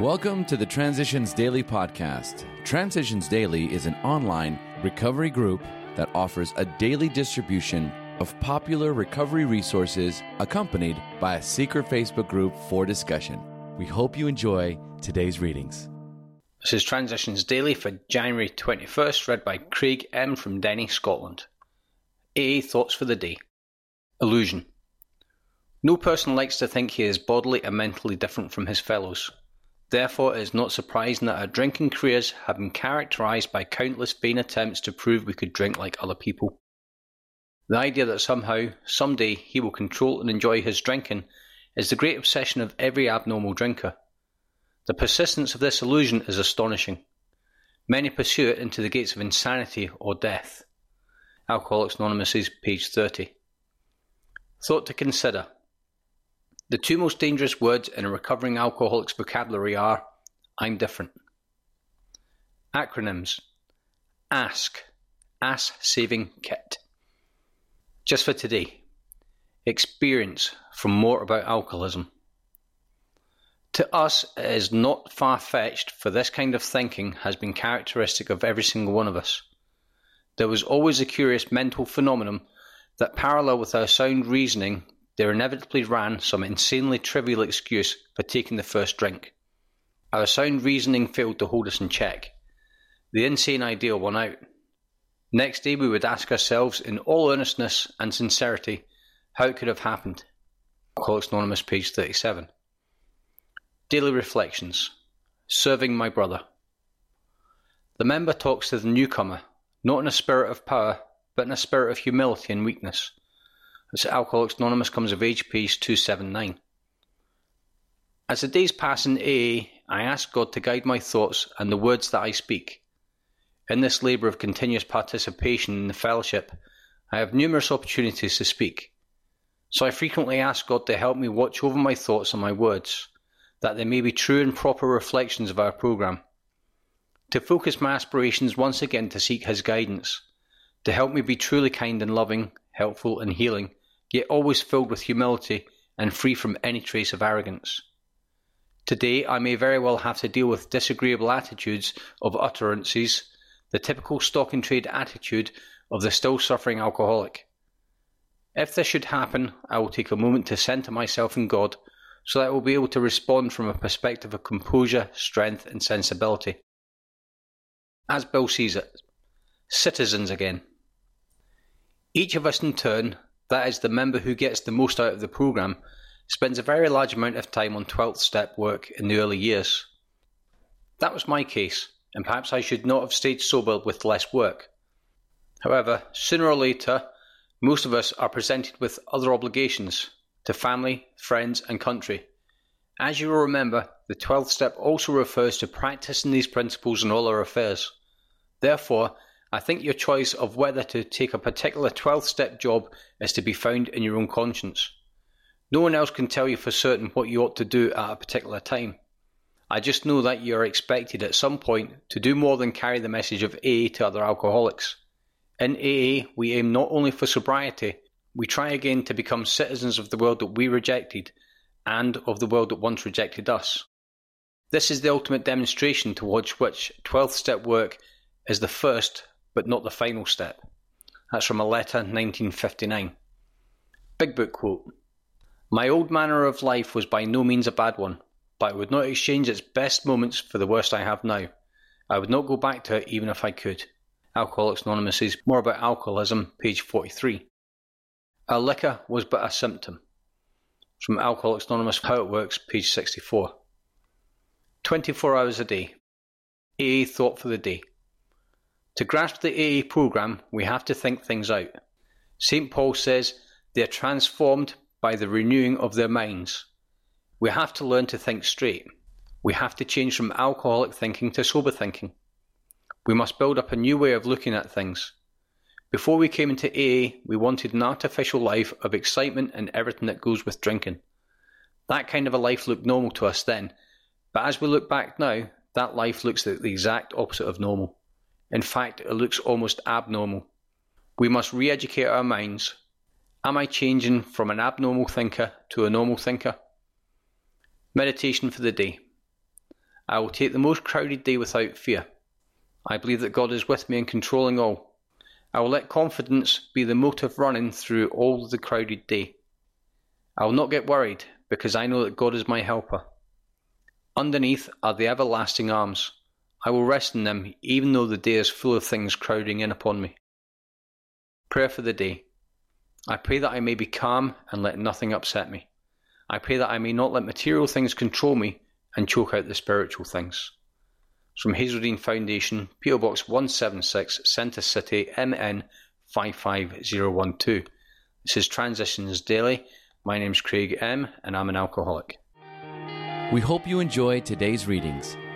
Welcome to the Transitions Daily podcast. Transitions Daily is an online recovery group that offers a daily distribution of popular recovery resources accompanied by a secret Facebook group for discussion. We hope you enjoy today's readings. This is Transitions Daily for January 21st, read by Craig M. from Denny, Scotland. AA Thoughts for the Day Illusion. No person likes to think he is bodily and mentally different from his fellows. Therefore, it is not surprising that our drinking careers have been characterized by countless vain attempts to prove we could drink like other people. The idea that somehow, someday, he will control and enjoy his drinking is the great obsession of every abnormal drinker. The persistence of this illusion is astonishing. Many pursue it into the gates of insanity or death. Alcoholics Anonymous page 30. Thought to consider. The two most dangerous words in a recovering alcoholic's vocabulary are I'm different. Acronyms ASK Ass Saving Kit. Just for today. Experience from more about alcoholism. To us, it is not far fetched, for this kind of thinking has been characteristic of every single one of us. There was always a curious mental phenomenon that, parallel with our sound reasoning, there inevitably ran some insanely trivial excuse for taking the first drink. Our sound reasoning failed to hold us in check. The insane idea won out. Next day we would ask ourselves in all earnestness and sincerity how it could have happened. Alcoholics Anonymous, page 37. Daily Reflections Serving my brother. The member talks to the newcomer, not in a spirit of power, but in a spirit of humility and weakness. As Alcoholics Anonymous comes of age, page 279. As the days pass in AA, I ask God to guide my thoughts and the words that I speak. In this labour of continuous participation in the fellowship, I have numerous opportunities to speak. So I frequently ask God to help me watch over my thoughts and my words, that they may be true and proper reflections of our programme. To focus my aspirations once again to seek His guidance, to help me be truly kind and loving, helpful and healing, yet always filled with humility and free from any trace of arrogance. Today I may very well have to deal with disagreeable attitudes of utterances, the typical stock in trade attitude of the still suffering alcoholic. If this should happen, I will take a moment to centre myself in God so that I will be able to respond from a perspective of composure, strength, and sensibility. As Bill sees it, citizens again. Each of us in turn that is, the member who gets the most out of the program, spends a very large amount of time on 12th step work in the early years. That was my case, and perhaps I should not have stayed sober with less work. However, sooner or later, most of us are presented with other obligations to family, friends, and country. As you will remember, the 12th step also refers to practicing these principles in all our affairs. Therefore, I think your choice of whether to take a particular 12th step job is to be found in your own conscience. No one else can tell you for certain what you ought to do at a particular time. I just know that you are expected at some point to do more than carry the message of AA to other alcoholics. In AA, we aim not only for sobriety, we try again to become citizens of the world that we rejected and of the world that once rejected us. This is the ultimate demonstration towards which 12th step work is the first but not the final step. That's from a letter 1959. Big Book quote My old manner of life was by no means a bad one, but I would not exchange its best moments for the worst I have now. I would not go back to it even if I could. Alcoholics Anonymous is more about alcoholism, page 43. A liquor was but a symptom. From Alcoholics Anonymous How It Works, page 64. 24 hours a day. AA thought for the day. To grasp the AA program, we have to think things out. St. Paul says they are transformed by the renewing of their minds. We have to learn to think straight. We have to change from alcoholic thinking to sober thinking. We must build up a new way of looking at things. Before we came into AA, we wanted an artificial life of excitement and everything that goes with drinking. That kind of a life looked normal to us then, but as we look back now, that life looks the exact opposite of normal. In fact, it looks almost abnormal. We must re educate our minds. Am I changing from an abnormal thinker to a normal thinker? Meditation for the day. I will take the most crowded day without fear. I believe that God is with me and controlling all. I will let confidence be the motive running through all the crowded day. I will not get worried because I know that God is my helper. Underneath are the everlasting arms. I will rest in them even though the day is full of things crowding in upon me. Prayer for the day. I pray that I may be calm and let nothing upset me. I pray that I may not let material things control me and choke out the spiritual things. From Hazelden Foundation, PO Box 176, Centre City, MN 55012. This is Transitions Daily. My name's Craig M, and I'm an alcoholic. We hope you enjoyed today's readings.